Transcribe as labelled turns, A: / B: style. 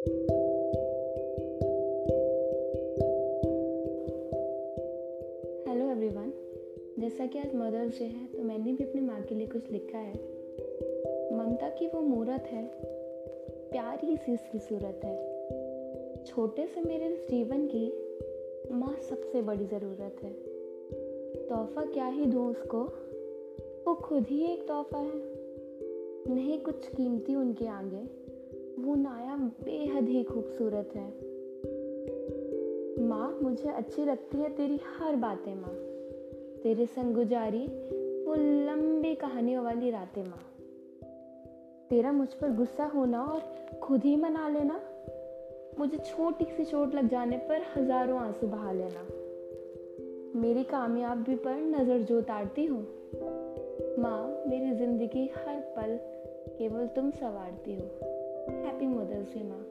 A: Hello everyone जैसा कि आज मदर्स डे है तो मैंने भी अपनी माँ के लिए कुछ लिखा है। ममता की वो मूरत है, प्यारी सी उसकी सूरत है। छोटे से मेरे जीवन की माँ सबसे बड़ी ज़रूरत है। तोहफा क्या ही दूँ उसको? वो खुद ही एक तोहफा है। नहीं कुछ कीमती उनके आगे। वो नाया बेहद ही खूबसूरत है। माँ, मुझे अच्छी लगती है तेरी हर बातें, माँ। तेरे संग गुजारी वो लंबी कहानियों वाली रातें, माँ। तेरा मुझ पर गुस्सा होना और खुद ही मना लेना, मुझे छोटी सी चोट लग जाने पर हज़ारों आँसू बहा लेना। मेरी कामयाबी पर नज़र जो उतारती हो। माँ, मेरी ज़िंदगी हर पल केवल तुम संवारती हो। हैप्पी मदर्स डे माँ